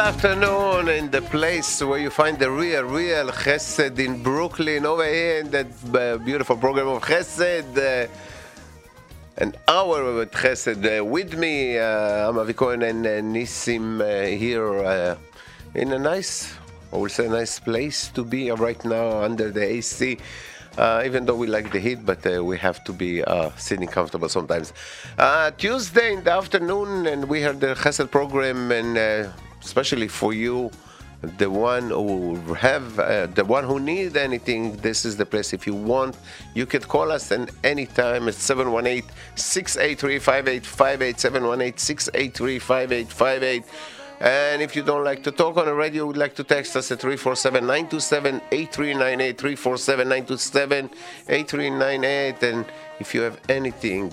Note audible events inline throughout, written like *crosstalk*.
afternoon in the place where you find the real, real Chesed in Brooklyn, over here in that uh, beautiful program of Chesed. Uh, an hour with Chesed. Uh, with me, uh, I'm Avi Cohen and uh, Nissim uh, here uh, in a nice, I would say, nice place to be right now under the AC. Uh, even though we like the heat, but uh, we have to be uh, sitting comfortable sometimes. Uh, Tuesday in the afternoon, and we have the Chesed program, and especially for you, the one who have, uh, the one who need anything, this is the place. If you want, you could call us at any time at 718-683-5858, 718-683-5858. And if you don't like to talk on the radio, would like to text us at 347-927-8398, 347-927-8398. And if you have anything,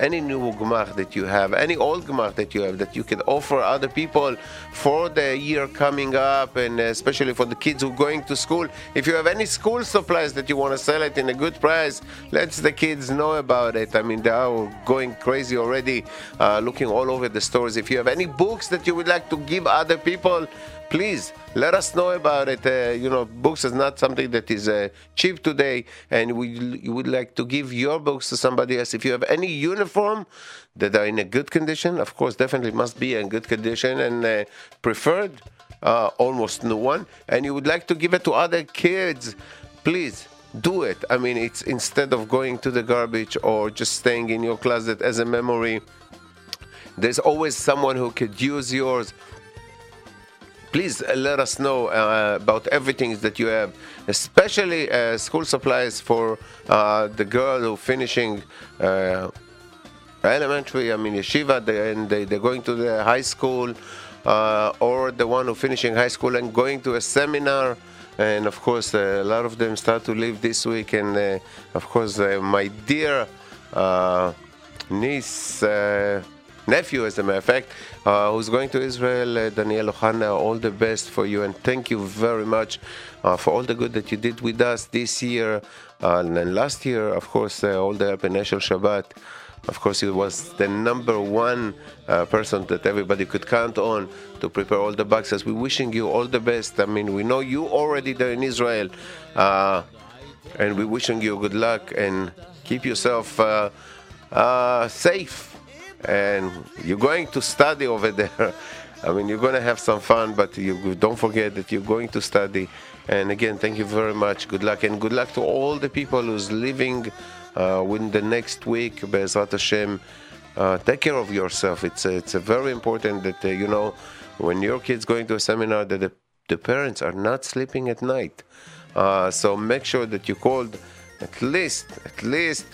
any new gmach that you have, any old gmach that you have that you can offer other people for the year coming up, and especially for the kids who are going to school. If you have any school supplies that you want to sell it in a good price, let the kids know about it. I mean, they are going crazy already, uh, looking all over the stores. If you have any books that you would like to give other people, please let us know about it. Uh, you know, books is not something that is uh, cheap today, and we would like to give your books to somebody else. If you have any uniform that are in a good condition, of course, definitely must be in good condition and uh, preferred, uh, almost new one, and you would like to give it to other kids, please. Do it. I mean, it's instead of going to the garbage or just staying in your closet as a memory. There's always someone who could use yours please uh, let us know uh, about everything that you have, especially uh, school supplies for uh, the girl who finishing uh, elementary, I mean yeshiva, they, and they, they're going to the high school, uh, or the one who finishing high school and going to a seminar. And of course, a lot of them start to leave this week. And of course, my dear niece nephew, as a matter of fact, uh, who's going to Israel, uh, Daniel Ohana. All the best for you, and thank you very much uh, for all the good that you did with us this year uh, and last year. Of course, uh, all the in Eshel Shabbat. Of course, he was the number one uh, person that everybody could count on to prepare all the boxes. We're wishing you all the best. I mean, we know you already there in Israel, and we're wishing you good luck and keep yourself safe and you're going to study over there. I mean, you're going to have some fun, but you don't forget that you're going to study. And again, thank you very much. Good luck, and good luck to all the people who's living uh, within the next week. Be'ezrat Hashem, uh, take care of yourself. It's it's very important that uh, you know when your kids going to a seminar that the, the parents are not sleeping at night. Uh, so make sure that you called at least at least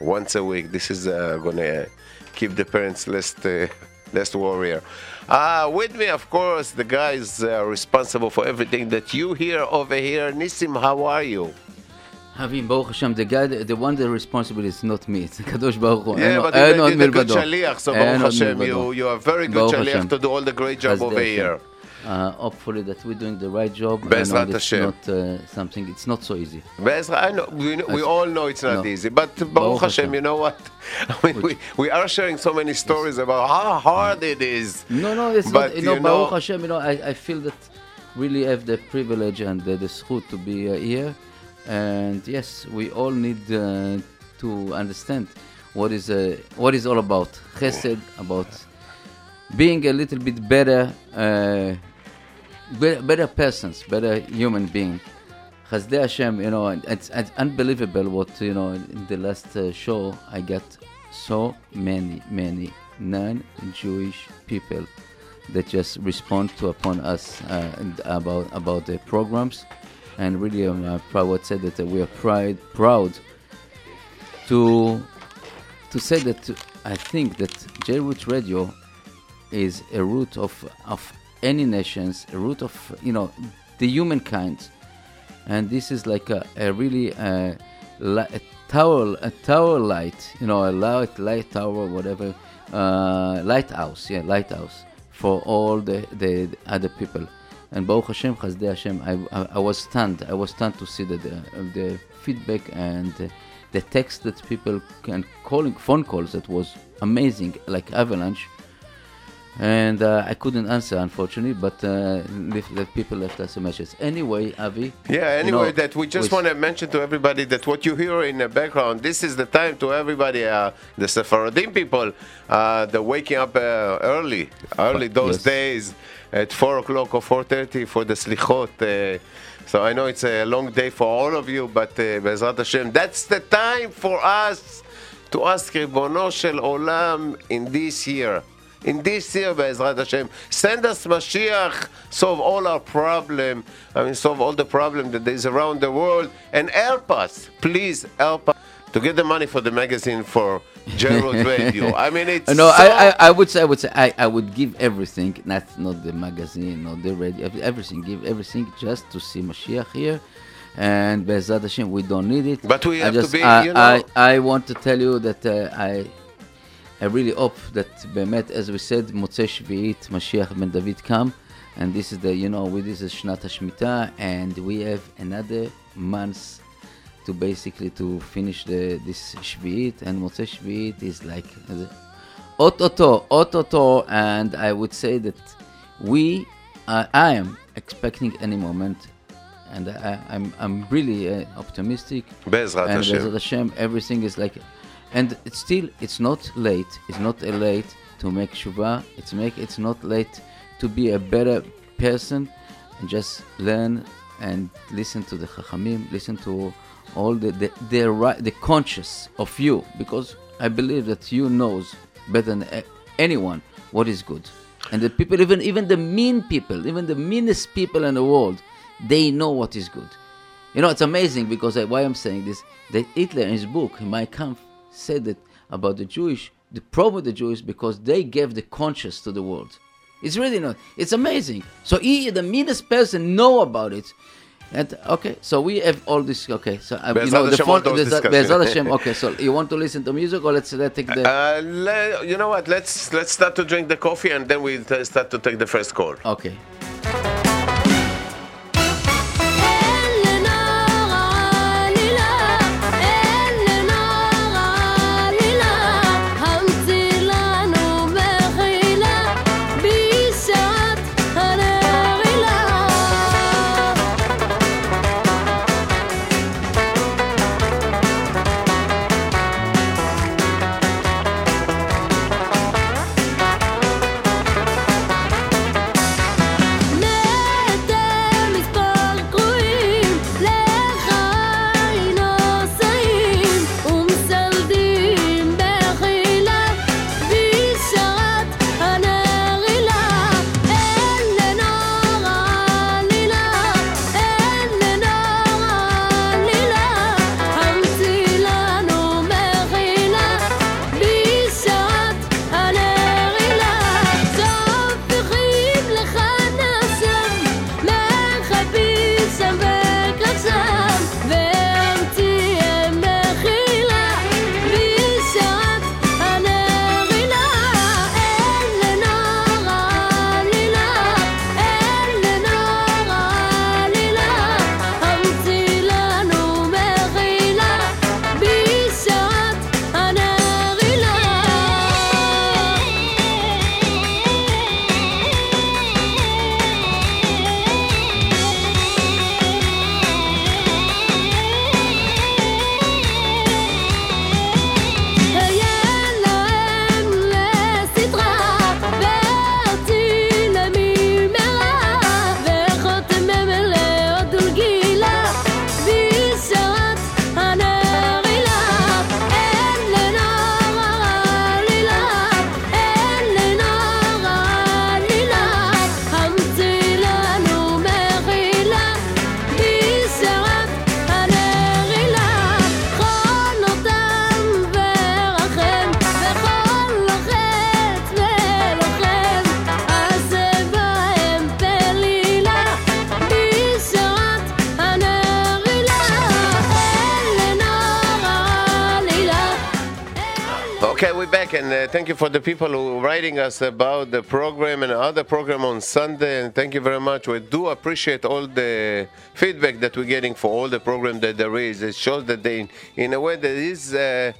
once a week. This is uh, gonna keep the parents less uh, less warrior. Uh, with me, of course, the guys uh, responsible for everything that you hear over here. Nisim, how are you? Having Baruch Hashem, the guy, the one that responsible is not me, *laughs* it's Kadosh Baruch Hu. Yeah, but you did a good shaliach, so Baruch Hashem, you, you are very good shaliach to do all the great job over here. Uh, hopefully that we're doing the right job. Bezrat Hashem. Not uh, something. It's not so easy. Bezrat, I know. We, we all know it's not no. easy, but Baruch, Baruch Hashem, Hashem, you know what? *laughs* I mean, we, we are sharing so many stories yes. about how hard it is. No, no, it's but, not. You know, you know, Baruch Hashem. You know, I, I feel that really have the privilege and the, the zchut to be uh, here, and yes, we all need uh, to understand what is uh, what is all about. Chesed about being a little bit better uh, better, persons, better human being. Chazdei Hashem, you know, it's, it's, unbelievable what, you know, in the last uh, show, I got so many, many non-Jewish people that just respond to upon us uh, about about the programs, and really, I'm uh, proud. What said that we are proud proud to to say that I think that J-Root Radio is a root of of any nations, a root of you know the humankind, and this is like a, a really uh, a tower, a tower light, you know, a light, light tower, whatever, uh, lighthouse, yeah, lighthouse for all the, the, the other people. And Baruch Hashem, Chazdei Hashem, I, I, I, was stunned. I was stunned to see the, the, the feedback and the, the text that people can calling phone calls that was amazing, like avalanche and uh, I couldn't answer unfortunately, but uh, the people left us a message. Anyway, Avi. Yeah. Anyway, you know, that we just want to mention to everybody that what you hear in the background, this is the time to everybody, uh, the Sephardim people, uh, the waking up uh, early, early those yes. days at four o'clock or four thirty for the slichot. Uh, so I know it's a long day for all of you, but uh, Bezrat Hashem, that's the time for us to ask Ribono Shel Olam in this year. In this year, Be'ezrat Hashem, send us Mashiach, solve all our problem, I mean, solve all the problem that is around the world, and help us, please help us to get the money for the magazine for General *laughs* Radio. I mean, it's no. So I, I, I would say I would say I, I would give everything, not not the magazine, not the radio, everything. Give everything just to see Mashiach here and Bezat Hashem, we don't need it. But we have just, to be, I, you know. I, I want to tell you that uh, I I really hope that באמת, as we said, מוצאי שביעית, משיח בן דוד come, and this is the, you know, this is שנת השמיטה, and we have another month to basically to finish the, this שביעית, and מוצאי שביעית is like, אוטוטו, אוטוטו, and I would say that we, uh, I am expecting any moment and I, am I'm, I'm really uh, optimistic. Bezrat and Hashem. Bezrat Hashem, everything is like, and it's still it's not late. It's not late to make shuvah. It's make it's not late to be a better person, and just learn and listen to the chachamim, listen to all the the the, right, the conscious of you, because I believe that you knows better than anyone what is good. And the people, even even the mean people, even the meanest people in the world, they know what is good. You know, it's amazing because I, why I'm saying this. That Hitler in his book, my Kampf, said that about the Jewish. The problem with the Jews because they gave the conscience to the world. It's really not. It's amazing. So he, the meanest person, know about it. And okay, so we have all this. Okay, so uh, you know the phone. Hashem. Okay, so *laughs* you want to listen to music or let's let take the. Uh, le, you know what? Let's let's start to drink the coffee and then we start to take the first call. Okay. Thank you for the people who writing us about the program and other program on Sunday. And thank you very much. We do appreciate all the feedback that we're getting for all the program that there is. It shows that they, in a way, there is. Uh,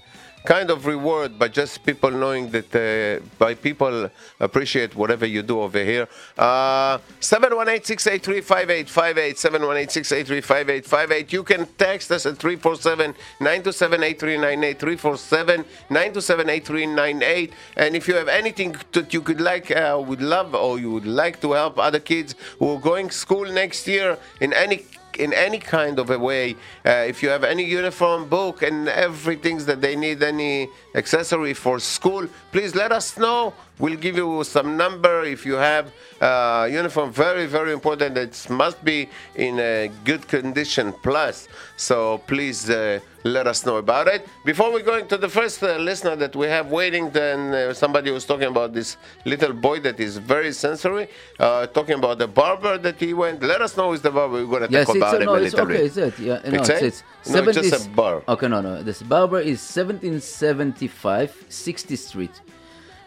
kind of reward by just people knowing that uh, by people appreciate whatever you do over here. Uh, 718-683-5858, 718-683-5858. You can text us at 347-927-8398, 347-927-8398. And if you have anything that you could like, uh, would love, or you would like to help other kids who are going school next year in any in any kind of a way. Uh, if you have any uniform, book, and everything that they need, any accessory for school, please let us know. We'll give you some number if you have uh, uniform. Very, very important. It must be in a good condition. Plus, so please. Uh, let us know about it. Before we go into the first uh, listener that we have waiting, then uh, somebody was talking about this little boy that is very sensory, uh, talking about the barber that he went. Let us know who's the barber. We're going to yes, talk about a, him no, a it's, little okay, bit. It's it. Yeah, no, it's, it's, it? it's, no, it's just a bar. Okay, no, no. This barber is 1775 60th Street.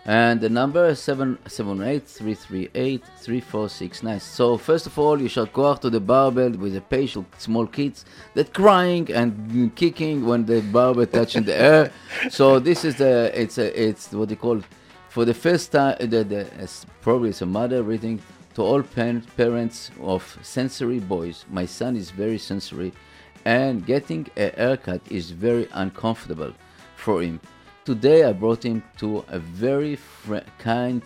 And the number is 778-338-3469. So first of all, you shall go out to the barbell with a patient, small kids that crying and kicking when the barbell touching the *laughs* air. So this is the it's a it's what they call for the first time. Uh, the, the probably it's a mother reading to all parents of sensory boys. My son is very sensory, and getting a haircut is very uncomfortable for him. Today I brought him to a very fr- kind,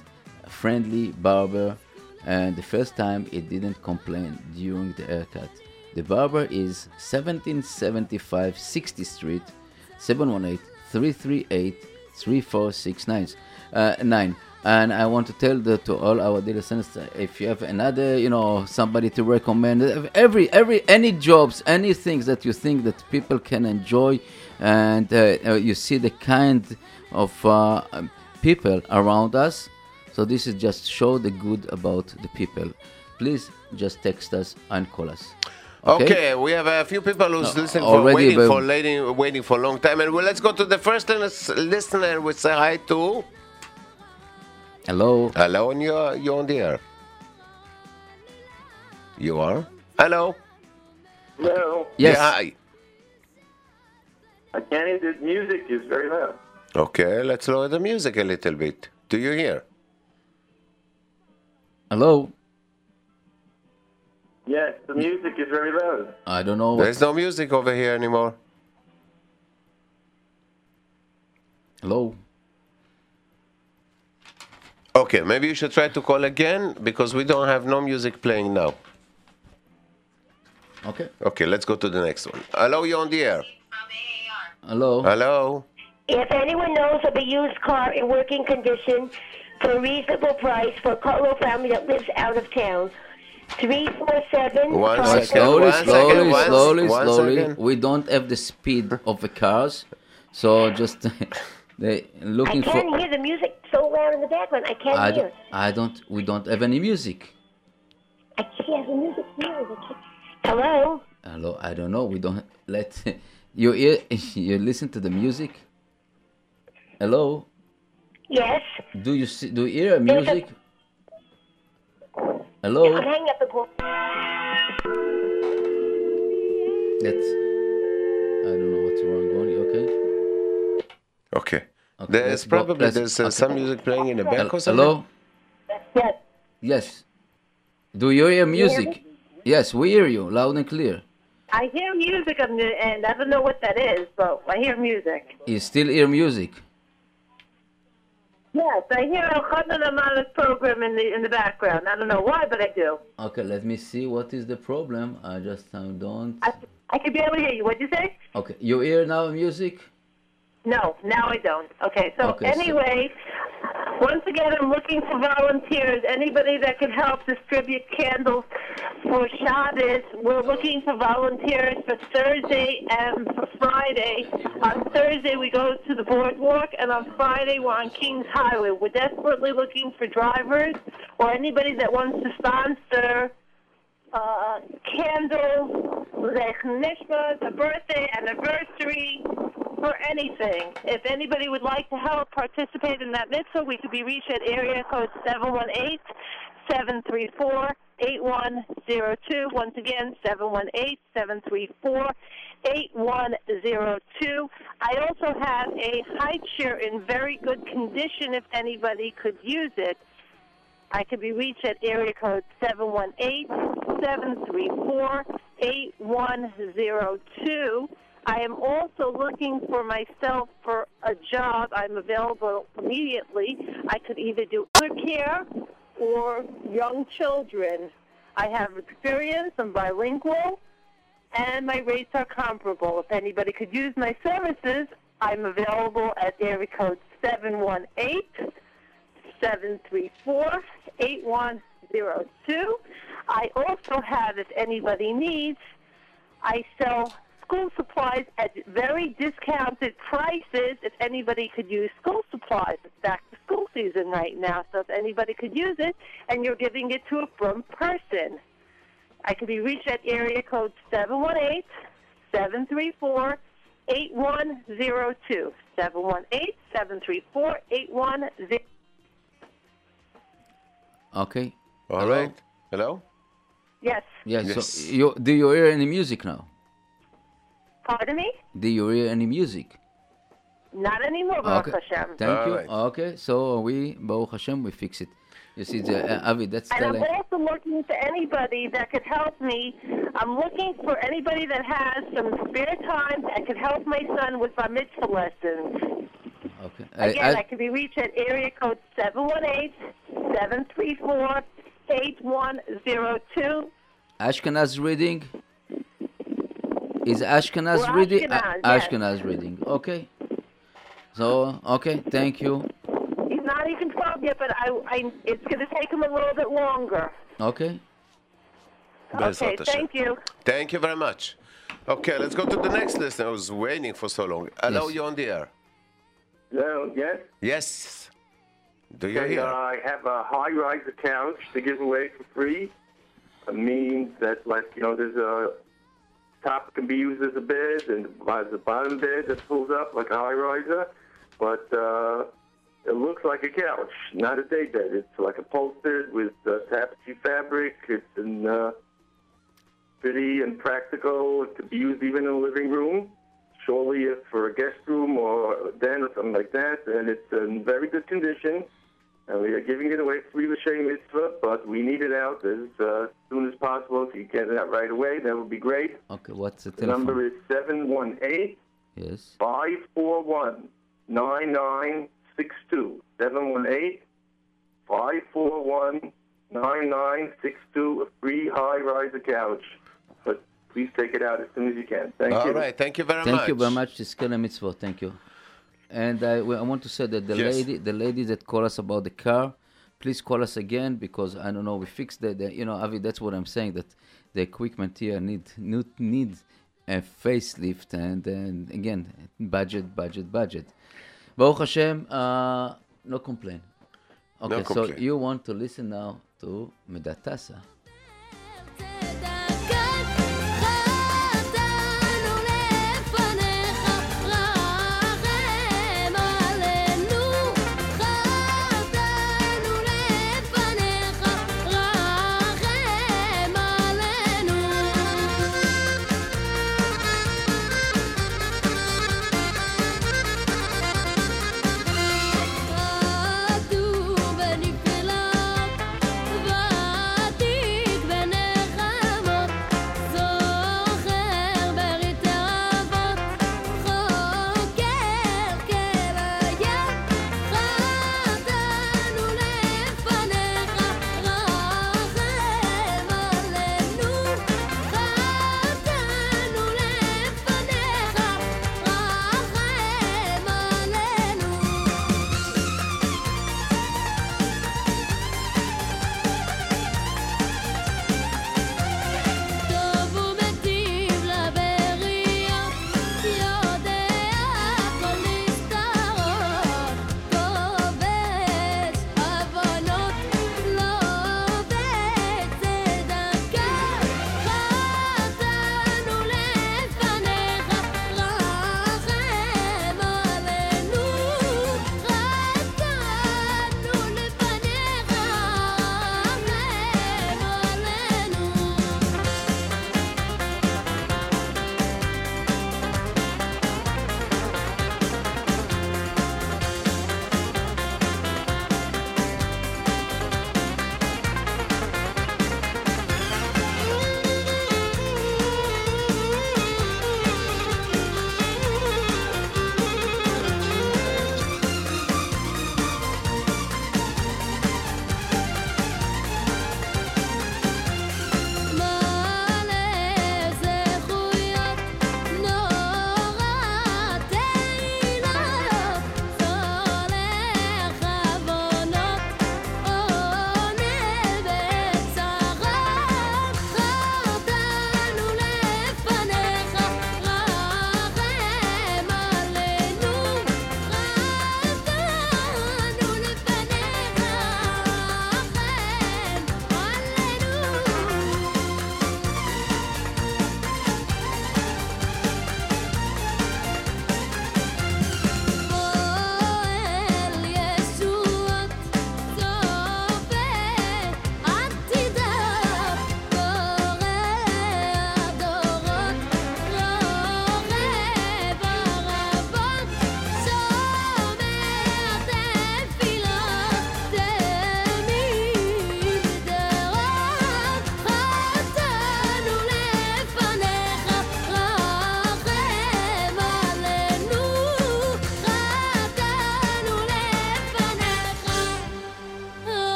friendly barber, and the first time he didn't complain during the haircut. The barber is 1775 60th Street, 718 338 3469. Uh, nine. And I want to tell the, to all our dear listeners, if you have another, you know, somebody to recommend, every, every, any jobs, any things that you think that people can enjoy, and uh, you see the kind of uh, people around us. So this is just show the good about the people. Please just text us and call us. Okay, okay we have a few people who's no, listening for waiting for waiting, waiting for a long time, and well, let's go to the first listener. We say hi to. Hello. Hello, and you're, you're on the air. You are? Hello. Hello. Yes. Yeah, hi. I can't hear the music is very loud. Okay, let's lower the music a little bit. Do you hear? Hello. Yes, the music is very loud. I don't know. There's no music over here anymore. Hello. Okay, maybe you should try to call again because we don't have no music playing now. Okay. Okay, let's go to the next one. Hello, you on the air. Hello. Hello. If anyone knows of a used car in working condition for a reasonable price for a Cutler family that lives out of town, three four seven. One second. Slowly, one slowly, second, one- slowly, one slowly. second. We don't have the speed of the cars, so just *laughs* they I looking for. can't hear the music so loud in the background. I can't I hear. don't, I don't. We don't have any music. I can't hear the music. here. Hello. Hello. I don't know. We don't *laughs* let you hear. *laughs* You listen to the music. Hello. Yes. Do you see? Do you hear There's a- music? You Hello. can hang up the call. That's. I don't know what's wrong. Going. Okay? Okay. Okay, There's let's go- probably there's uh, okay. some music playing in the back Hel- or something. Hello. Yes. Yes. Do you hear music? Yes, we hear you loud and clear. I hear music on the, and I don't know what that is, but I hear music. You still hear music? Yes, I hear Al Khadan Amal's program in the in the background. I don't know why, but I do. Okay, let me see what is the problem. I just uh, don't. I, I able to hear you. What'd you say? Okay, you hear now music? No, now I don't. Okay, so Okay, so- anyway, once again, I'm looking for volunteers. Anybody that can help distribute candles for Shabbos. We're looking for volunteers for Thursday and for Friday. On Thursday, we go to the boardwalk, and on Friday, we're on Kings Highway. We're desperately looking for drivers or anybody that wants to sponsor uh, candles, Lech Nishma, the birthday, anniversary, or anything. If anybody would like to help participate in that mitzvah, we could be reached at area code 718 734 8102. Once again, 718 734 8102. I also have a high chair in very good condition if anybody could use it. I could be reached at area code 718 734 8102. I am also looking for myself for a job. I'm available immediately. I could either do other care or young children. I have experience. I'm bilingual, and my rates are comparable. If anybody could use my services, I'm available at area code 718 734 8102. I also have, if anybody needs, I sell school supplies at very discounted prices. If anybody could use school supplies, it's back to school season right now. So if anybody could use it, and you're giving it to a from person, I can be reached at area code 718 734 8102. 718 734 8102. Okay. All Hello? right. Hello? Yes. Yes. Yes. So you, do you hear any music now? Pardon me? Do you hear any music? Not anymore, Okay. Baruch Hashem. Thank All you. right. Okay. So we, Baruch Hashem, we fix it. You see, the, uh, Avi, that's And I'm also looking for anybody that could help me. I'm looking for anybody that has some spare time that could help my son with my mitzvah lessons. Okay. Again, I- I, can be reached at area code 718-734-8102. Ashkenaz reading. Is Ashkenaz We're reading? Ashkenaz, A- yes. Ashkenaz reading. Okay. So okay, thank you. He's not even 12 yet, but I, I, it's going to take him a little bit longer. Okay. Okay, thank you. Thank you very much. Okay, let's go to the next listener. I was waiting for so long. Hello, Yes. you on the air. Hello, yes. Yes. Do you Okay, hear? uh, I have a high-rise couch to give away for free. It means that, like, you know, there's a top can be used as a bed, and there's a bottom bed that pulls up like a high riser. But uh, it looks like a couch, not a day bed. It's like upholstered with uh, tapestry fabric. It's in, uh, pretty and practical. It could be used even in a living room. Surely if for a guest room or a den or something like that. And it's in very good condition. And we are giving it away free L'Shem Mitzvah, but we need it out as uh, soon as possible. If you get it out right away, that would be great. Okay. What's the The number is 718 Yes. 541 9962. 718 541 9962. A free high riser couch. But please take it out as soon as you can. Thank All you. All right, Thank you very Thank much. Thank you very much, Tiskele Mitzvot. Thank you. And I, I want to say that the Yes. lady, the lady that called us about the car, please call us again because I don't know. We fixed the, the you know, Avi. That's what I'm saying. That the equipment here need need needs a facelift and then again budget, budget, budget. Baruch Hashem, uh, no complain. Okay, so complain. you want to listen now to Medatasa.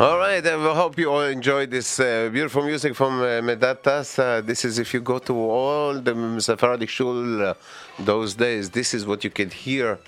All right, I hope you all enjoyed this uh, beautiful music from uh, Medatas. Uh, this is if you go to all the Sephardic shul uh, those days, this is what you can hear.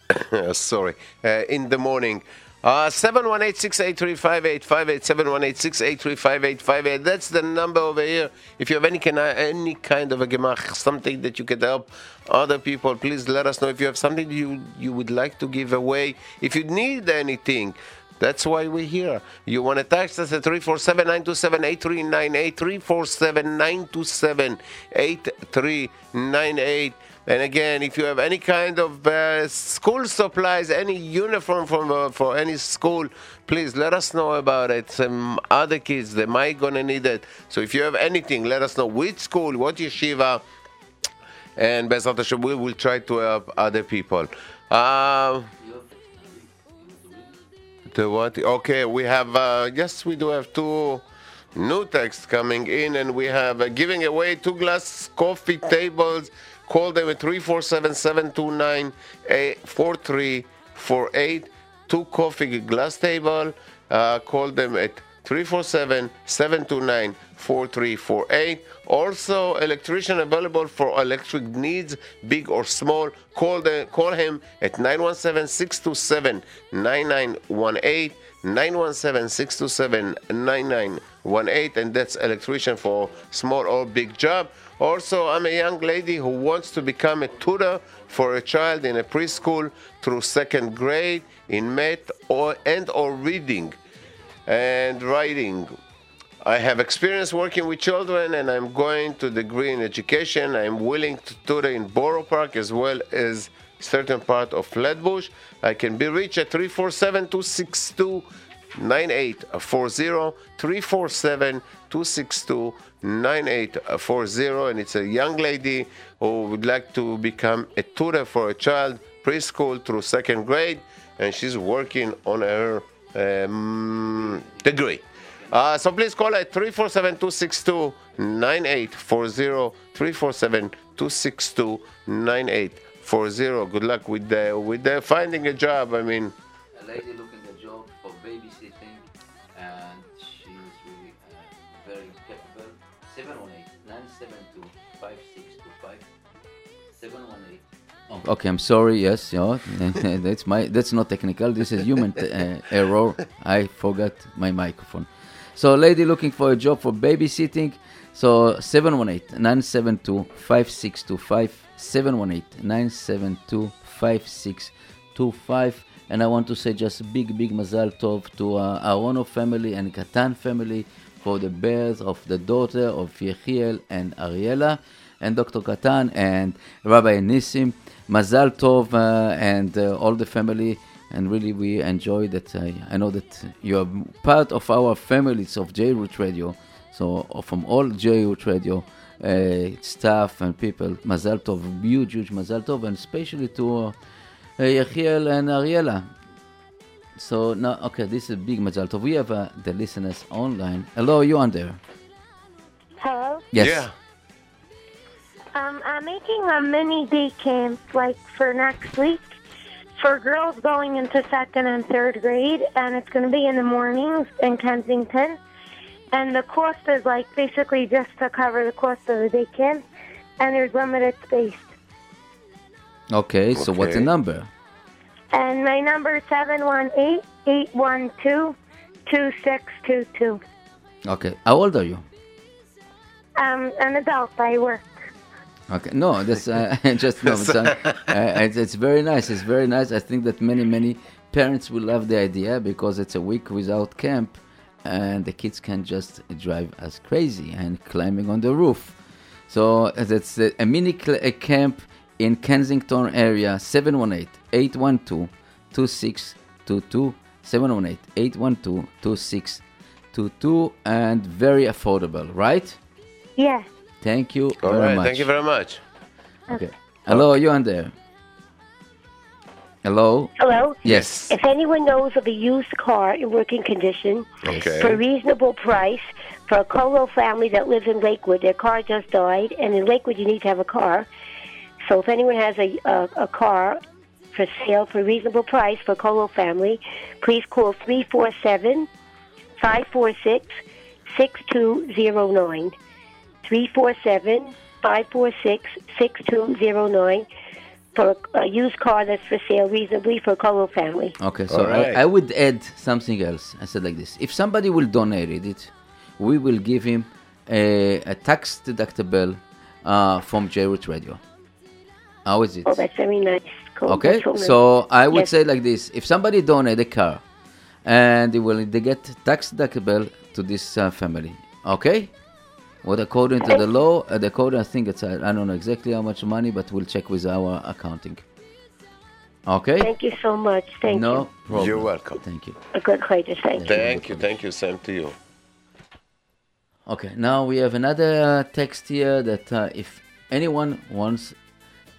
*coughs* sorry, uh, in the morning. Uh, 718-683-5858, 718-683-5858. That's the number over here. If you have any kind, any kind of a gemach, something that you can help other people, please let us know. If you have something you, you would like to give away, if you need anything, that's why we're here. You want to text us at 347 927 8398, 347 927 8398. And again, if you have any kind of uh, school supplies, any uniform from uh, for any school, please let us know about it. Some other kids, they might gonna need it. So if you have anything, let us know which school, what yeshiva, and Bezrat Hashem, we will try to help other people. Uh, what? Okay, we have, uh, yes, we do have two new texts coming in, and we have uh, giving away two glass coffee tables. Call them at 347 729 4348. Two coffee glass table. Uh, call them at 347 729 4348. Also, electrician available for electric needs, big or small. Call, the, call him at 917 627 9918. 917 627 9918. And that's electrician for small or big job. Also, I'm a young lady who wants to become a tutor for a child in a preschool through second grade in math or, and or reading and writing. I have experience working with children and I'm going to degree in education. I'm willing to tutor in Borough Park as well as certain part of Flatbush. I can be reached at 347 262 9840 347 262 9840 and it's a young lady who would like to become a tutor for a child preschool through second grade and she's working on her um, degree uh, so please call at 347 262 9840 347 262 9840 good luck with the with the finding a job i mean A lady looking a job for babysitting, and she's really uh, very capable. 718-972-5625. 718. Oh, okay, I'm sorry. Yes, yeah, *laughs* that's my. That's not technical. This is human uh, error. I forgot my microphone. So, lady looking for a job for babysitting. So, 718-972-5625. 718-972-5625. And I want to say just big, big mazal tov to uh, Arono family and Katan family for the birth of the daughter of Yechiel and Ariela, and Dr. Katan and Rabbi Nissim. Mazal tov uh, and uh, all the family. And really, we enjoy that. I I know that you are part of our families of J Root Radio. So, uh, from all J Root Radio uh, staff and people, Mazal tov, huge, huge Mazal tov, and especially to uh, uh, Yechiel and Ariela. So now, okay, this is a big Mazal Tov. We have uh, the listeners online. Hello, you on there? Hello? Yes. yeah Um, I'm making a mini day camp, like for next week, for girls going into second and third grade, and it's going to be in the mornings in Kensington. And the cost is like basically just to cover the cost of the day camp, and there's limited space. Okay, so what's the number? And my number is 718 812 2622. Okay, how old are you? Um, an adult, I work. Okay, no, that's uh, *laughs* just no. It's, uh, *laughs* uh, it's, it's very nice. It's very nice. I think that many many parents will love the idea because it's a week without camp, and the kids can just drive us crazy and climbing on the roof. So uh, that's a, a mini cl- a camp in Kensington area. 718-812-2622. 718-812-2622 and very affordable, right? Yeah. Thank you all very right much. thank you very much Okay. Hello, you on there? Hello? Hello? Yes. If anyone knows of a used car in working condition Okay. for a reasonable price for a kollel family that lives in Lakewood, their car just died, and in Lakewood you need to have a car. So if anyone has a, a, a car for sale for a reasonable price for a kollel family, please call 347 546 6209. 347 546 6209 for a used car that's for sale reasonably for a kollel family. Okay, so All right. I, I would add something else. I said like this: if somebody will donate it, we will give him a, a tax deductible uh, from J-Root Radio. How is it? Oh, that's very nice. Cool. Okay, so I would Yes. say like this: if somebody donate a car, and they will they get tax deductible to this uh, family, okay? What according to the law, uh, the code I think it's uh, I don't know exactly how much money, but we'll check with our accounting. Okay. Thank you so much. Thank no you. problem. You're welcome. Thank you. A good Kodesh. Thank you. Thank you, thank you, same to you. Okay, now we have another uh, text here that uh, if anyone wants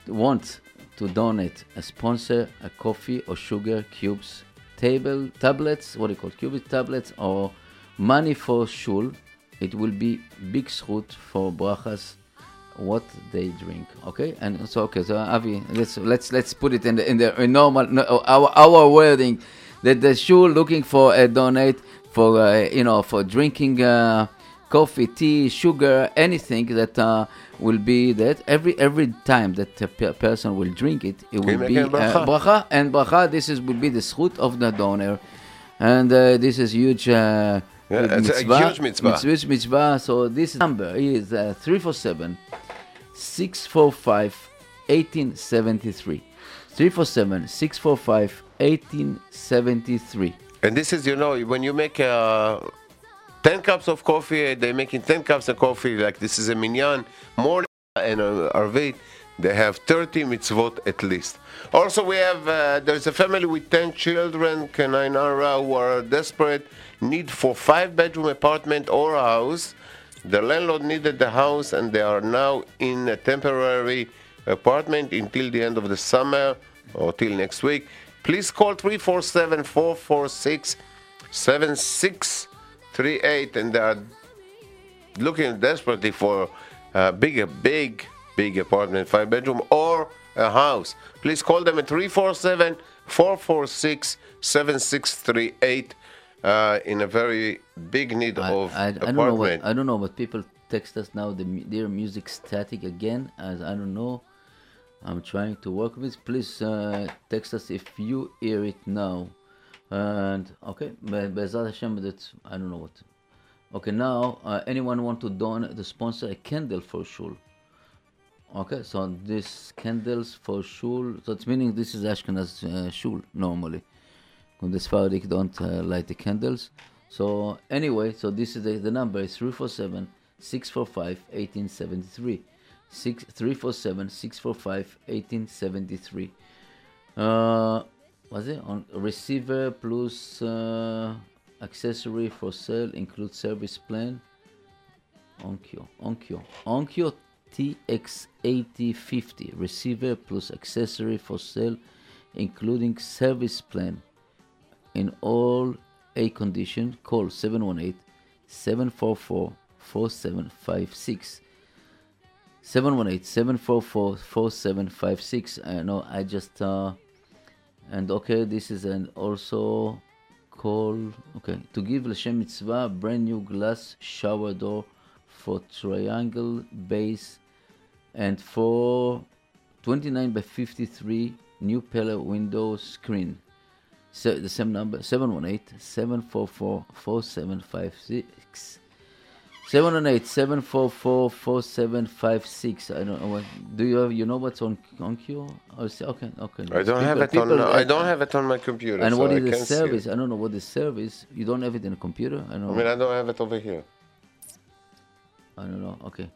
wants to donate a sponsor a coffee or sugar cubes, table tablets, what do you call it, cubit tablets or money for shul, it will be big zchut for brachas what they drink. Okay, and so okay, so Avi, let's let's let's put it in the in the in normal no, our our wording that the shul looking for a donate for uh, you know for drinking. Uh, coffee, tea, sugar, anything that uh, will be that every every time that a pe- person will drink it, it will be uh, bracha. bracha and bracha. This is will be the zchut of the donor, and uh, this is huge. Uh, Yeah, it's a huge mitzvah. Huge mitzvah. So this number is uh, three four seven. 645 1873. 347 645 1873. And this is, you know, when you make uh, 10 cups of coffee, they're making 10 cups of coffee, like this is a minyan, more and uh, arvit, they have 30 mitzvot at least. Also, we have, uh, there's a family with 10 children, Kenainara, who are desperate, need for five bedroom apartment or house. The landlord needed the house and they are now in a temporary apartment until the end of the summer or till next week. Please call 347 446 7638 and they are looking desperately for a big, big, big apartment, five bedroom or a house. Please call them at 347 446 7638 uh, in a very big need I, of I, I apartment. don't know what I don't know, but people text us now. The their music static again. As I don't know, I'm trying to work with. Please uh, text us if you hear it now. And okay, Be- Be'ezrat Hashem, that's I don't know what. Okay, now uh, anyone want to donate the sponsor a candle for shul? Okay, so this candles for shul. So it's meaning this is Ashkenaz uh, shul normally. When the Sephardic don't uh, light the candles. So anyway, so this is the, the number is 347 645 1873. 6, 347 645 1873. Uh, was it on receiver plus uh, accessory for sale include service plan? Onkyo, Onkyo, Onkyo TX8050 receiver plus accessory for sale, including service plan in all A condition. Call 718 744 4756. 718 744 4756. I know I just uh, and okay, this is an also call okay to give Lashem Mitzvah brand new glass shower door for triangle base and for 29 by 53 new Pella window screen. So the same number 718 744 4756. 718 744 4756. I don't know what. Do you have, you know what's on on queue? Oh, okay, okay. I don't have People- it on. I don't have it on my computer. And so what I the service? I don't know what the service. You don't have it in a computer? I don't I mean, I don't have it over here. I don't know. Okay.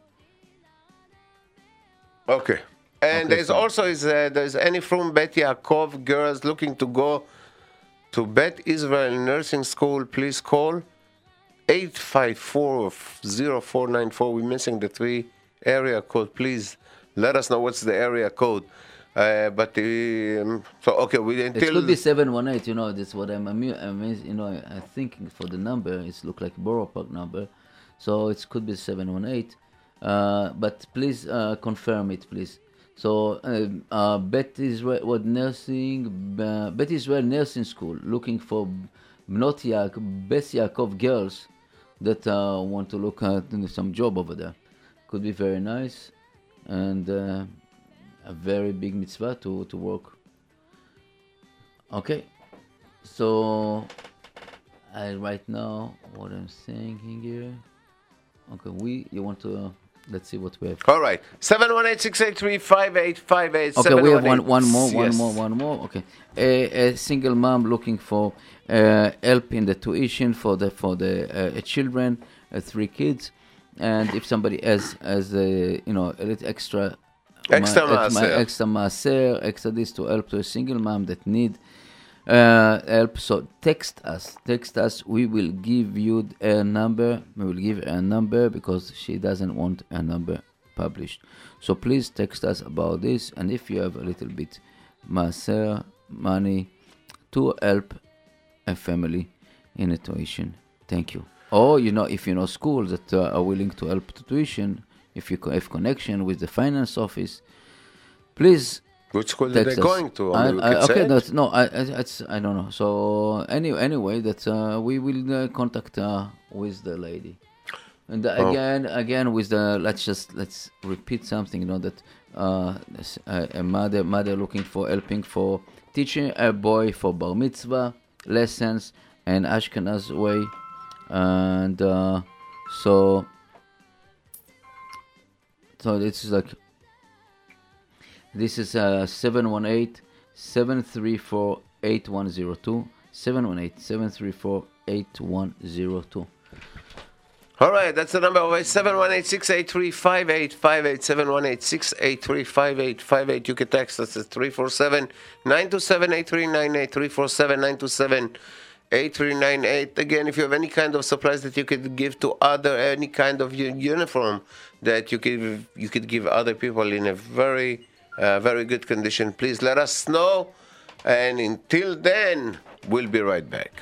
Okay. And Okay, there's so- also is uh, there's any from Betty Yaakov girls looking to go to Bet Israel Nursing School. Please call 854-0494. We're missing the three area code. Please let us know what's the area code. Uh, but um, so okay, we It until could be 718, you know, that's what I'm amu- amazed, you know, I, I'm thinking for the number, it's look like Borough Park number, so it could be 718, uh, but please uh, confirm it, please. So, uh, Bet Israel, what nursing, uh, Bet Israel Nursing School, looking for Bnot Yaakov, Bes Yaakov girls that uh, want to look at some job over there. Could be very nice and uh, a very big mitzvah to, to work. Okay, so I right now what I'm saying here. Okay, we you want to uh, let's see what we have. All right. 718-683-5858. Okay, we have one, one more, one Yes. more, one more. Okay, a, a single mom looking for uh, help in the tuition for the for the uh, children, uh, three kids, and if somebody has has a you know a little extra. Extra ma- ex- ma- maaser. extra maaser, extra this to help to a single mom that need uh, help. So text us, text us. We will give you a number. We will give a number because she doesn't want a number published. So please text us about this. And if you have a little bit maaser money to help a family in a tuition, thank you. Or you know, if you know schools that uh, are willing to help to tuition, if you have connection with the finance office, please Which school are they going to? I- I- okay, it? that's no, I, I, it's, I don't know. So any, anyway, that uh, we will uh, contact uh, with the lady, and uh, Oh. again, again with the let's just let's repeat something. You know that uh, uh, a mother, mother looking for helping for teaching a boy for bar mitzvah lessons and Ashkenaz way, and uh, so so this is like this is uh 718 734 8102 718 734 8102 All right, that's the number of 718-683-5858, 718-683-5858. You can text us at 347-927-8398, 347-927-8398. Again, if you have any kind of supplies that you could give to other, any kind of uniform that you could, you could give other people in a very, very good condition, please let us know. And until then, we'll be right back.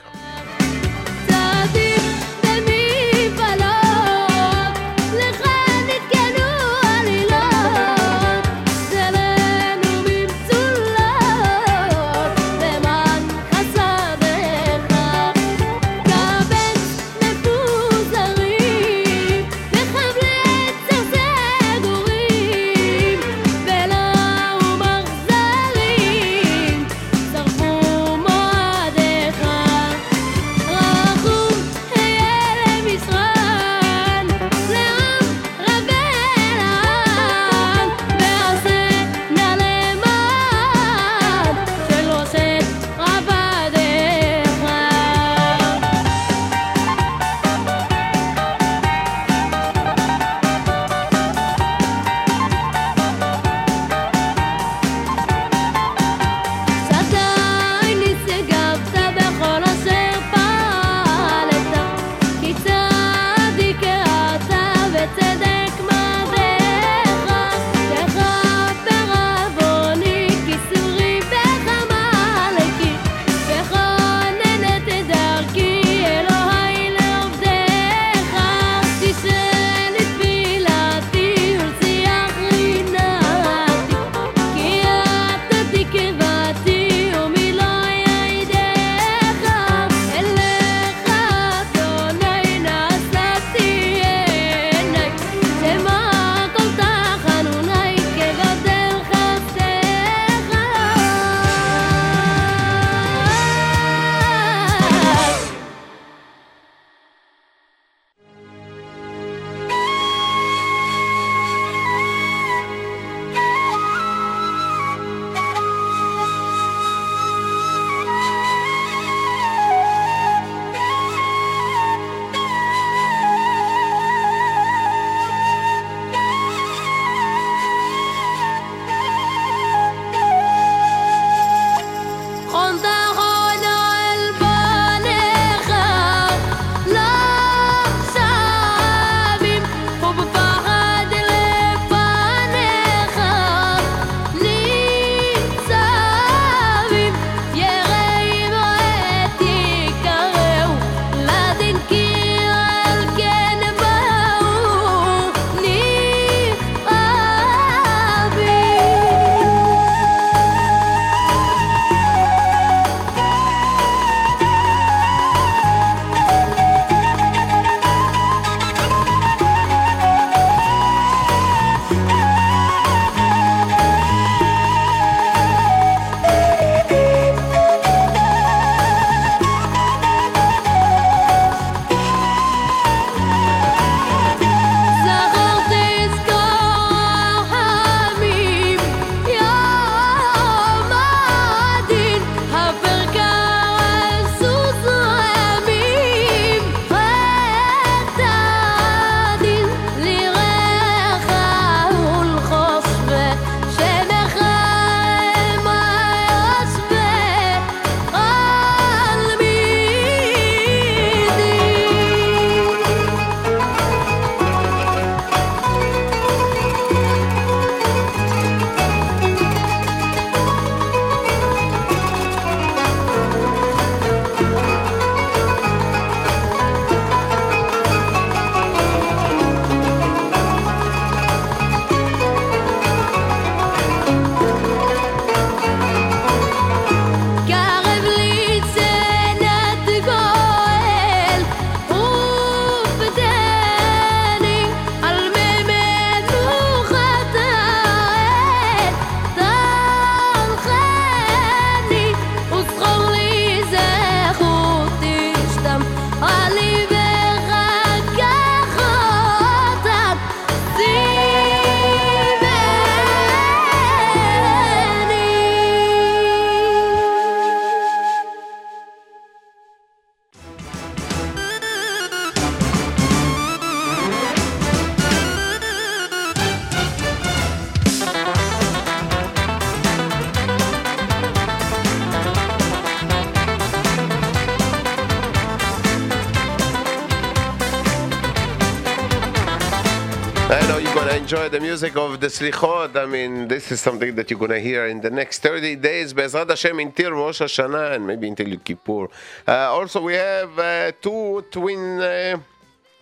Music of the Slichot. I mean, this is something that you're going to hear in the next 30 days, Bezrat Hashem, until Rosh Hashanah and maybe until Yom Kippur. Uh, also, we have uh, two twin. Uh,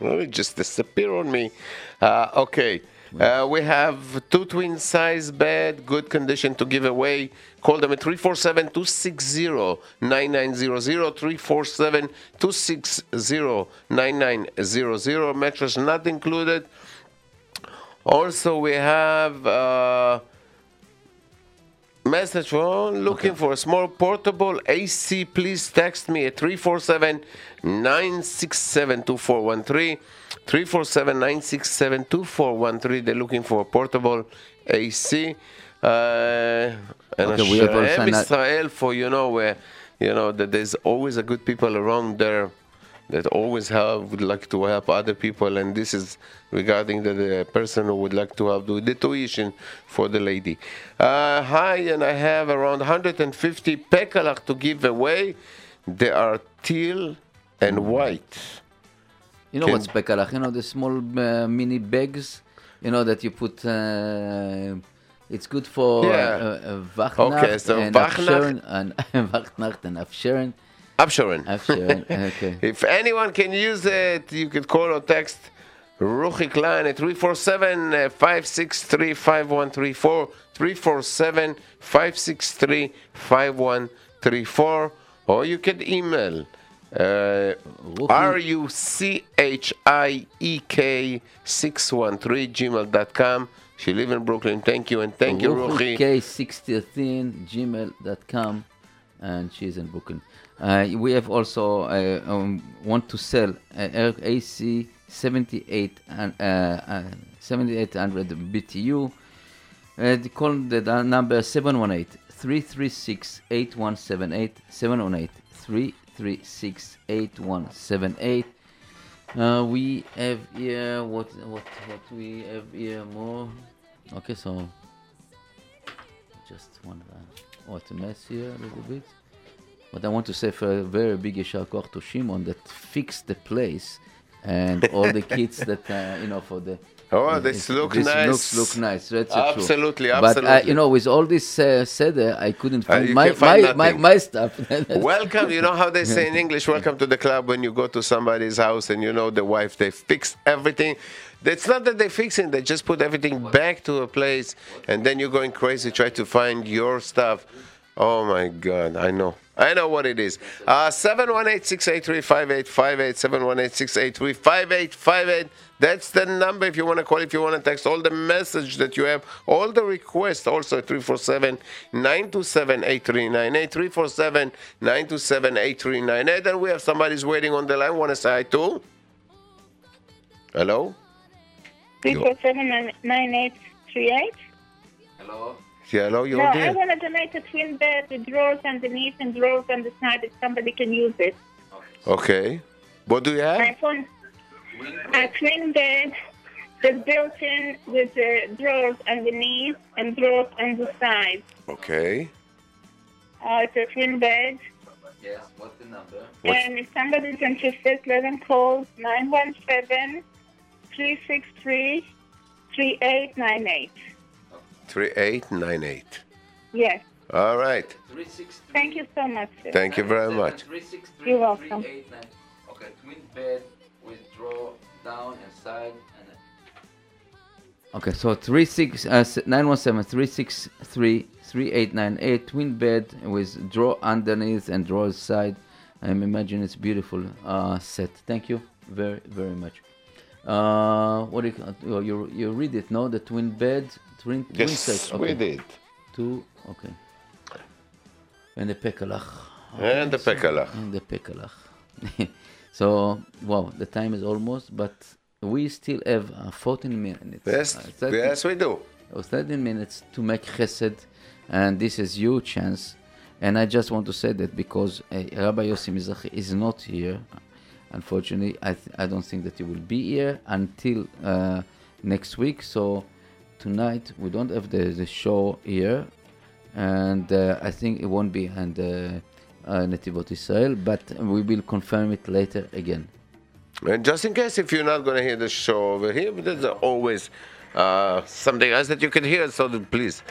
well, it just disappear on me. Uh, okay. Uh, we have two twin size bed, good condition to give away. Call them at 347 260 9900. 347 260 9900. Mattress not included. Also, we have uh, message phone looking for a small portable AC. Please text me at 347 967 2413. 347 967 2413. They're looking for a portable AC. Uh, and Okay, we have Israel for you know where you know that there's always a good people around there that always have would like to help other people and this is regarding the, the person who would like to have do the tuition for the lady uh, hi and i have around 150 pekalach to give away they are teal and white You know Can- what's pekalach? You know the small uh, mini bags. You know that you put. Uh, it's good for Yeah. uh, uh, Okay, so and Afsheren and *laughs* and Afsheren. Absharon. Afsheren. *laughs* Okay. If anyone can use it, you could call or text Ruchi Klein at 347 uh, 563 5134. 347 563 5134. Or you can email uh, R U C H I E K 613 gmail.com. She live in Brooklyn. Thank you and thank you, Ruchi. K613 gmail.com and she's in Brooklyn. Uh, we have also uh, um, want to sell uh, AC 78 and uh, uh, 7800 BTU. Uh, they call the number 718 336 8178 718 336 8178. Uh, we have here what what what we have here more. Okay, so just one uh, what mess here a little bit. But I want to say for a very big Yeshar Koch to Shimon that fixed the place and all the kids that uh, you know for the. Oh, it- this it- look this nice. looks look nice. That's uh, true. Absolutely, But uh, you know, with all this uh, seder, I couldn't Uh, find you my, find my, my my stuff. *laughs* welcome you know how they say in *laughs* english welcome to the club when you go to somebody's house and you know the wife they fix everything it's not that they're fixing they just put everything back to a place and then you're going crazy try to find your stuff oh my god i know I know what it is. Uh, 718-683-5858, 718-683-5858. That's the number if you want to call, if you want to text all the message that you have, all the requests also at 347-927-8398, 347-927-8398. And we have somebody's waiting on the line. Want to say hi to? Hello? Three four seven nine nine eight three eight. Hello. Yeah, hello, you're No, I want to donate a twin bed with drawers underneath and drawers on the side if somebody can use it. Okay. What do you have? My phone, a twin bed that's built in with uh, drawers underneath and drawers on the side. Okay. Uh, it's a twin bed. Yes. What's the number? What's- And if somebody's interested, let them call 917 363 3898. 3898. Yes. All right. Three six three. Thank you so much. sir. Thank you very much. Three six three You're welcome. three eight nine. Okay, twin bed with draw down and side and. Okay, so three six uh, nine one seven three six three three eight nine eight twin bed with draw underneath and draw side. I'm imagine it's beautiful uh, set. Thank you very very much. Uh, what do you, oh, you you read it? No, the twin bed, twin twin Yes, set. we did. Two. Okay. And the pekalach. And the pekalach. And the pekalach. *laughs* so, wow, the time is almost, but we still have uh, 14 minutes. Yes, Uh, 30 yes, we do. or 13 minutes to make chesed, and this is your chance. And I just want to say that because uh, Rabbi Yossi Mizrahi is not here, unfortunately, I, th- I don't think that he will be here until uh, next week. So tonight we don't have the, the show here, and uh, I think it won't be on the uh, Netivot Israel, but we will confirm it later again. And just in case if you're not going to hear the show over here, there's always uh, something else that you can hear. So please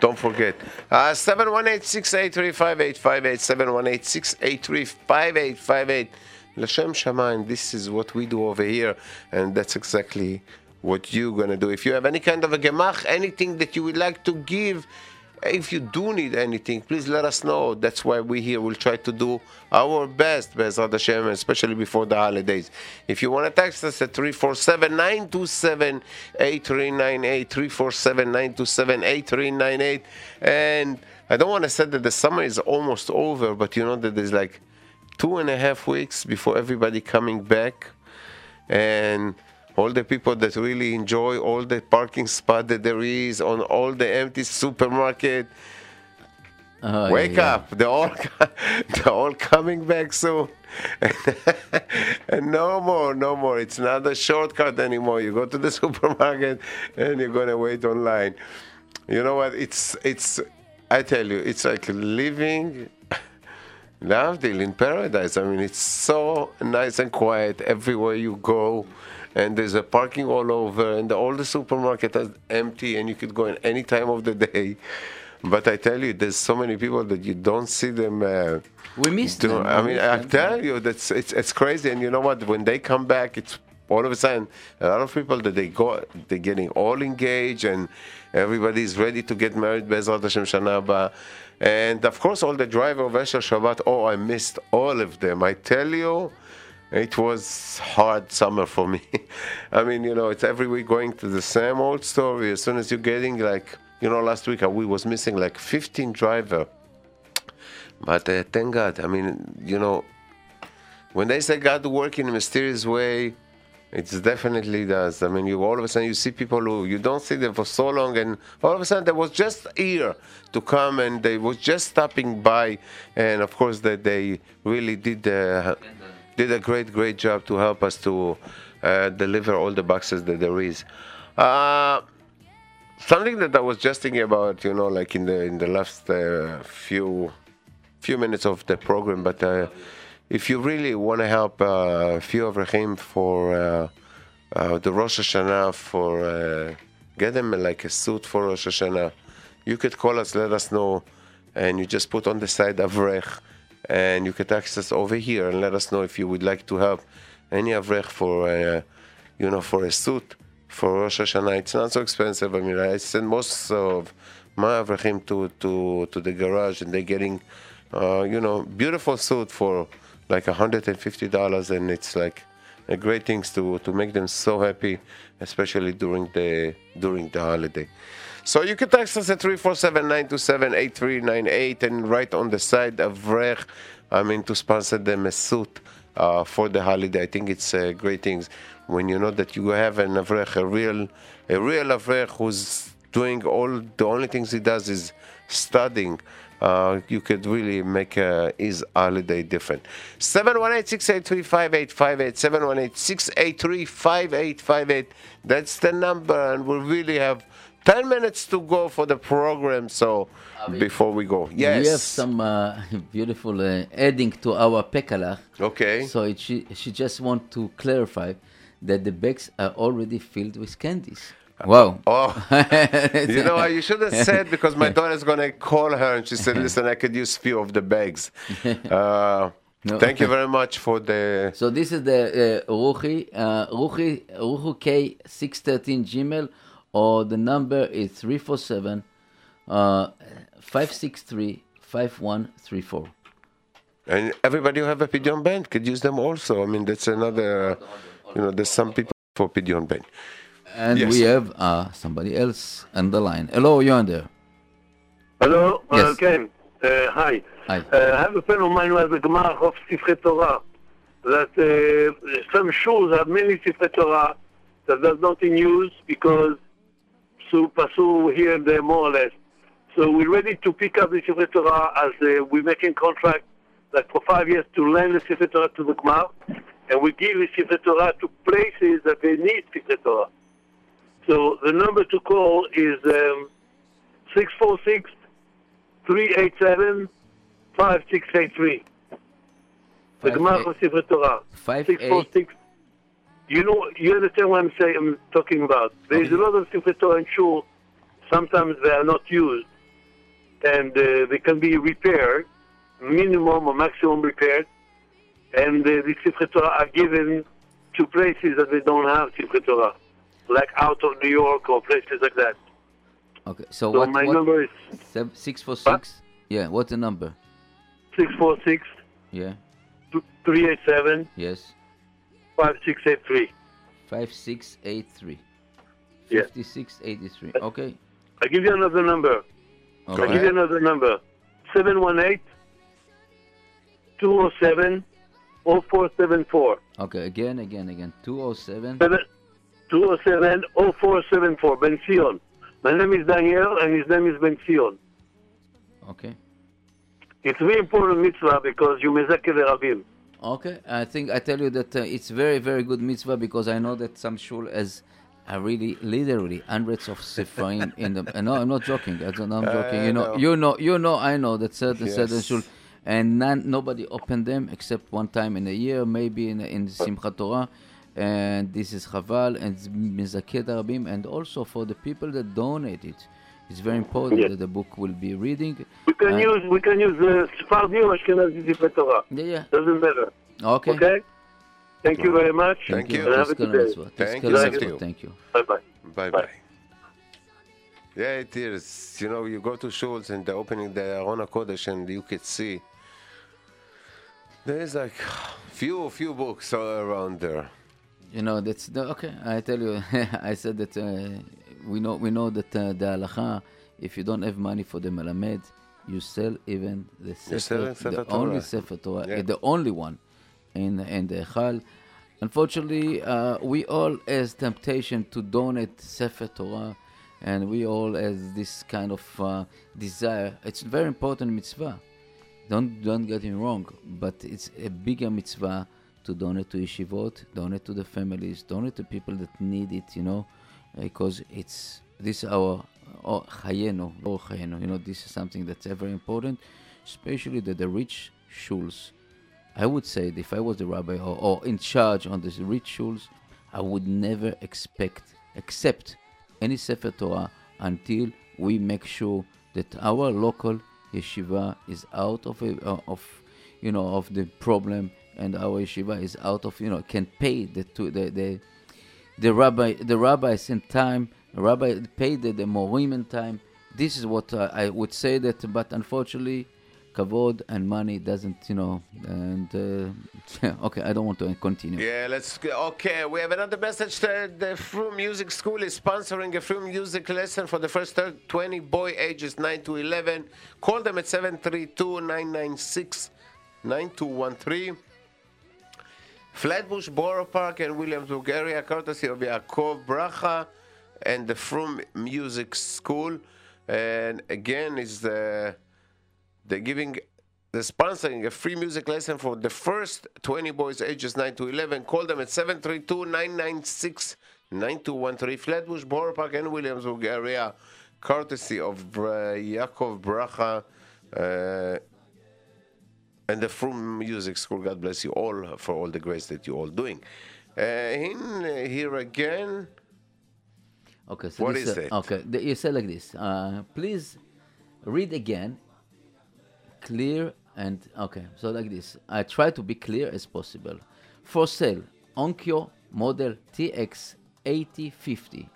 don't forget. Uh, 718-683-5858, 718-683-5858. Lashem Shamayim, this is what we do over here, and that's exactly what you're gonna do. If you have any kind of a gemach, anything that you would like to give, if you do need anything, please let us know. That's why we're here. We'll try to do our best, Bezrat Hashem, especially before the holidays. If you want to text us at 347-927-8398, 347-927-8398. And I don't want to say that the summer is almost over, but you know that there's like two and a half weeks before everybody coming back. And all the people that really enjoy all the parking spot that there is on all the empty supermarket. Oh, Wake yeah. up! They're all *laughs* they're all coming back soon, *laughs* and no more, no more. It's not a shortcut anymore. You go to the *laughs* supermarket and you're gonna wait online. You know what? It's it's. I tell you, it's like living Lavdil in paradise. I mean, it's so nice and quiet everywhere you go, and there's a parking all over, and all the supermarket is empty, and you could go in any time of the day. But I tell you, there's so many people that you don't see them. Uh, We miss do- them. I mean, I tell you, that's it's it's crazy. And you know what? When they come back, it's all of a sudden a lot of people that they go, they're getting all engaged, and everybody's ready to get married. Bezrat Hashem Shana Haba. And of course, all the driver of Esher Shabbat. Oh, I missed all of them. I tell you. It was hard summer for me. *laughs* I mean, you know, it's every week going to the same old story. As soon as you're getting like, you know, last week we was missing like 15 driver. But uh, thank God. I mean, you know, when they say God work in a mysterious way, it definitely does. I mean, you all of a sudden you see people who you don't see them for so long, and all of a sudden they was just here to come, and they was just stopping by, and of course that they really did uh, did a great great job to help us to uh, deliver all the boxes that there is. Uh, something that I was just thinking about, you know, like in the in the last uh, few few minutes of the program, but uh, if you really want to help uh, a few Avrechim for uh, uh, the Rosh Hashanah, for uh, get them like a suit for Rosh Hashanah, you could call us, let us know, and you just put on the side Avrech, and you could us over here and let us know if you would like to help any Avrech for, uh, you know, for a suit for Rosh Hashanah. It's not so expensive. I mean, I send most of my Avrechim to, to, to the garage, and they're getting, uh, you know, beautiful suit for like $150, and it's like a great things to, to make them so happy, especially during the during the holiday. So you can text us at 347-927-8398 and write on the side Avrech, I mean, to sponsor them a suit uh, for the holiday. I think it's uh, great things when you know that you have an Avrech, a real, a real Avrech who's doing all, the only things he does is studying. Uh, you could really make uh, his holiday different. 718-683-5858, 718-683-5858. That's the number, and we really have 10 minutes to go for the program, so before we go. Yes. We have some uh, *laughs* beautiful uh, adding to our pekalach. Okay. So it, she, she just want to clarify that the bags are already filled with candies. Wow. *laughs* Oh, you know, what, you should have said because my daughter's gonna call her and she said, "Listen, I could use few of the bags." *laughs* Uh, No. Thank you very much for the. So this is the uh, Ruchi, uh, Ruchi, Ruchu K six thirteen Gmail, or the number is three four seven, uh, five six three five one three four. And everybody who have a Pidyon Haben could use them also. I mean, that's another. You know, there's some people for Pidyon Haben. And Yes. we have uh, somebody else on the line. Hello, you're on there. Hello, Yes. uh, Ken. Uh, hi. Hi. Uh, I have a friend of mine who has a Gemach of Sifrei Torah. That uh, some shows have many Sifrei Torah that does not in use because Su Pasu here and there more or less. So we're ready to pick up the Sifrei Torah as uh, we're making contract like for five years to lend the Sifrei Torah to the Gemach, and we give the Sifrei Torah to places that they need Sifrei Torah. So the number to call is um, 646 387 5683. The Gemach of Sifrei Torah. Five 646. you know, you understand what I'm saying? I'm talking about. There is a lot of Simchat Torah in shul. Sometimes they are not used, and uh, they can be repaired, minimum or maximum repaired, and uh, the Simchat Torah are given to places that they don't have Simchat Torah, like out of New York or places like that. Okay. So, So what? my what number is six four six. Yeah. What's the number? six four six Yeah. three eight seven Yes. five six eight three. Five six eight three. Yeah. Fifty six eighty three. Uh, okay. I give you another number. Okay. I give you another number. 718 207 0474. Okay. Again. Again. Again. Two oh seven. 207 0474. Ben Sion. My name is Daniel and his name is Ben Sion. Okay. It's very important mitzvah because you mezakeh the rabim. Okay, I think I tell you that uh, it's very, very good mitzvah because I know that some shul has uh, really, literally hundreds of sifraim in them. And *laughs* no, I'm not joking. I don't, I'm joking. I You know, know. you know, you know. I know that certain certain shul, and none, nobody opened them except one time in a year, maybe in in Simchat Torah. And this is chaval and mizakeh rabim, and also for the people that donate it. It's very important Yes. that the book will be reading. We can Uh, use we can use uh, Sephardi or Ashkenazi Sefer Torah. Yeah, yeah. Doesn't matter. Okay. Okay? Thank you very much. Thank you. And have a good day. Thank you. you. Thank you. you. Thank you. Bye bye. Bye bye. Yeah, it is. You know, you go to shuls and they're opening the Aron HaKodesh and you could see there's like *sighs* few, few books all around there. You know that's the, okay. I tell you, *laughs* I said that uh, we know we know that uh, the halacha. If you don't have money for the melamed, you sell even the sefer, the only sefer Torah, Yeah. the only one in in the echal. Unfortunately, uh, we all has temptation to donate sefer Torah, and we all has this kind of uh, desire. It's very important mitzvah. Don't don't get me wrong, but it's a bigger mitzvah to donate to yeshivot, donate to the families, donate to people that need it, you know, because it's this our oh, chayenu, oh, you know, this is something that's very important, especially that the rich shuls. I would say that if I was the rabbi or, or in charge on these rich shuls, I would never expect accept any sefer Torah until we make sure that our local yeshiva is out of a, uh, of you know of the problem and our yeshiva is out of you know can pay the to the the the rabbi the rabbis in time rabbi pay the, the morim in time this is what uh, I would say that but unfortunately kavod and money doesn't you know and uh, *laughs* okay I don't want to continue Yeah, let's go. Okay, we have another message. The, the Frum Music School is sponsoring a Frum music lesson for the first 20 boy ages 9 to 11. Call them at 732 996 9213. Flatbush Borough Park and Williamsburg area, courtesy of Yaakov Bracha and the Frum Music School. And again, is the they're giving they're sponsoring a free music lesson for the first 20 boys ages 9 to 11 call them at 732-996-9213 flatbush borough park and williamsburg area courtesy of yaakov bracha uh, and the Frum Music School. God bless you all for all the grace that you're all doing. Uh, in uh, here again, Okay, so What this, is uh, it? Okay, the, you say like this. Uh, please read again, clear and okay. So like this. I try to be clear as possible. For sale, Onkyo model TX8050.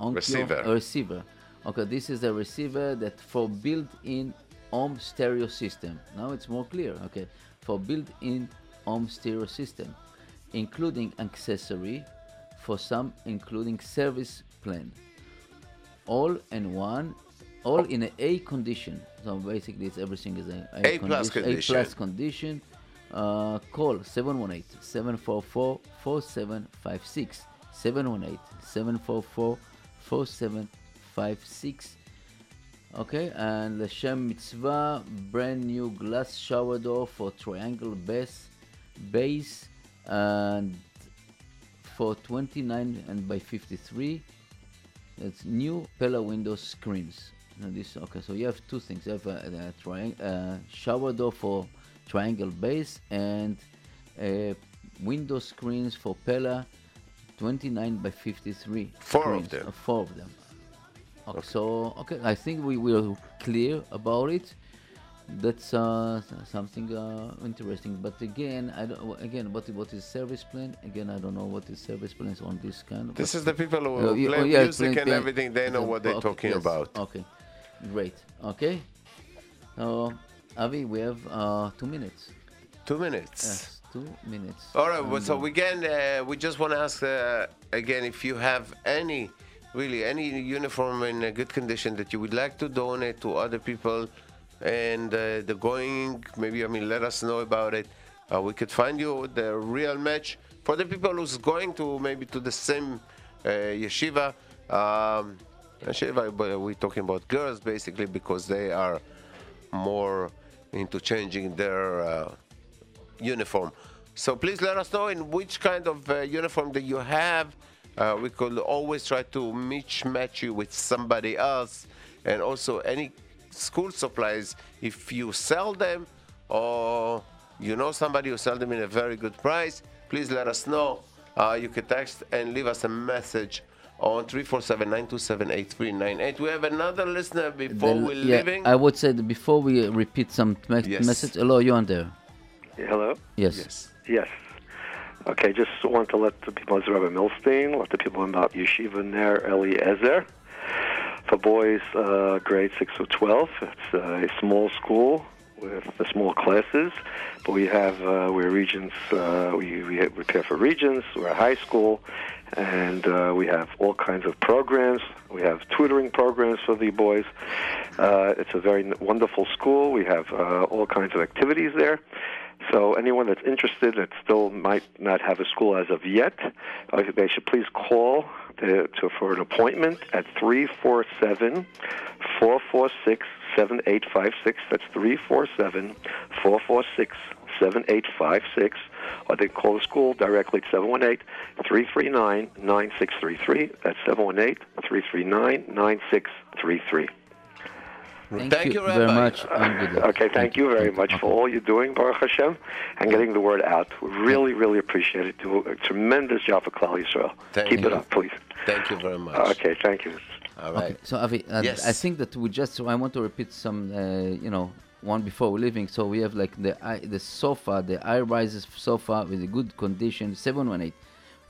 Onkyo Receiver. receiver. Okay, this is a receiver that for built-in home stereo system. Now it's more clear. Okay, for built-in home stereo system, including accessory, for some including service plan. All in one, all in a A condition. So basically, it's everything is a A plus A condition. plus condition. Uh, call 718-744-4756. 718-744-4756. Okay, and Lashem Mitzvah, brand new glass shower door for triangle base, base, and for 29 and by 53. It's new Pella window screens. Now this okay, so you have two things. You have a, a uh, shower door for triangle base and uh, window screens for Pella 29 by 53. Four of them. uh, four of them. Okay, So, okay, I think we were clear about it. That's uh, something uh, interesting. But again, I don't, again, what, what is service plan? Again, I don't know what is service plans on this kind of. This is the people who yeah, play oh, yeah, music play- and play- everything. They know okay, what they're okay, talking yes, about. Okay, great. Okay, so Avi, we have uh, two minutes. Two minutes. Yes, two minutes. All right. Well, And, so uh, again, uh, we just want to ask uh, again if you have any, really any uniform in a good condition that you would like to donate to other people, and uh, the going, maybe I mean, let us know about it. Uh, we could find you the real match for the people who's going to maybe to the same uh, yeshiva. Um, yeshiva, we're talking about girls basically because they are more into changing their. Uh, uniform. So please let us know in which kind of uh, uniform that you have. Uh, we could always try to match match you with somebody else, and also any school supplies if you sell them or you know somebody who sell them in a very good price. Please let us know. Uh, you can text and leave us a message on 347-927-8398. We have another listener before the- we're yeah, leaving. I would say that before we repeat some me- Yes. message. Hello, you on there? Hello? Yes. yes. Yes. Okay, just want to let the people, as Rabbi Milstein, let the people know about Yeshiva Ner Eliezer. For boys, uh, grade 6 or 12, it's a small school with the small classes, but we have, uh, we're regents. uh, we, we prepare for regents. we're a high school, and uh, we have all kinds of programs. We have tutoring programs for the boys. Uh, it's a very wonderful school. We have uh, all kinds of activities there. So anyone that's interested that still might not have a school as of yet, uh, they should please call to, to, for an appointment at 347 446 7856. That's 347 446 7856. Or they can call the school directly at 718 339 9633. That's 718 339 9633. Thank, Thank you, you, very much. and good luck. Okay, thank you very much for all you're doing, Baruch Hashem, and getting the word out. We really, really appreciate it. Do a tremendous job for Klal Yisrael. Thank Keep you. it up, please. Thank you very much. Okay, thank you. All right. Okay, so Avi, uh, Yes. I think that we just. I want to repeat some. Uh, you know, one before we're leaving. So we have like the i- the sofa, the high rises sofa with a good condition. 718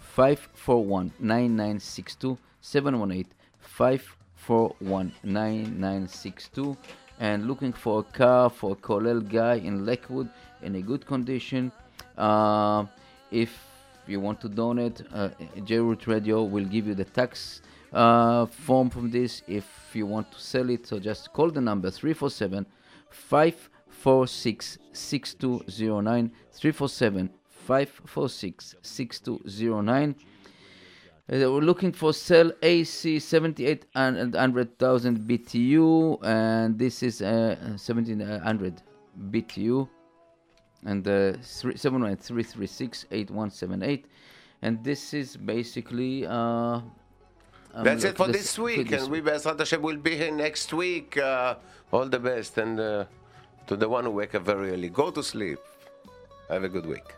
541 9962 718 541 9962 and looking for a car for a Kollel guy in Lakewood in a good condition. Uh, if you want to donate, uh, J-Root Radio will give you the tax uh, form from this. If you want to sell it, so just call the number 347 546 6209. 347 546 6209. Uh, we're looking for cell AC 7800,000 BTU, and this is uh, 1700 BTU, and uh, 71336 and this is basically. Uh, um, That's it for this- this week, this and we Bezrat Hashem will be here next week. Uh, all the best, and uh, to the one who wake up very early, go to sleep. Have a good week.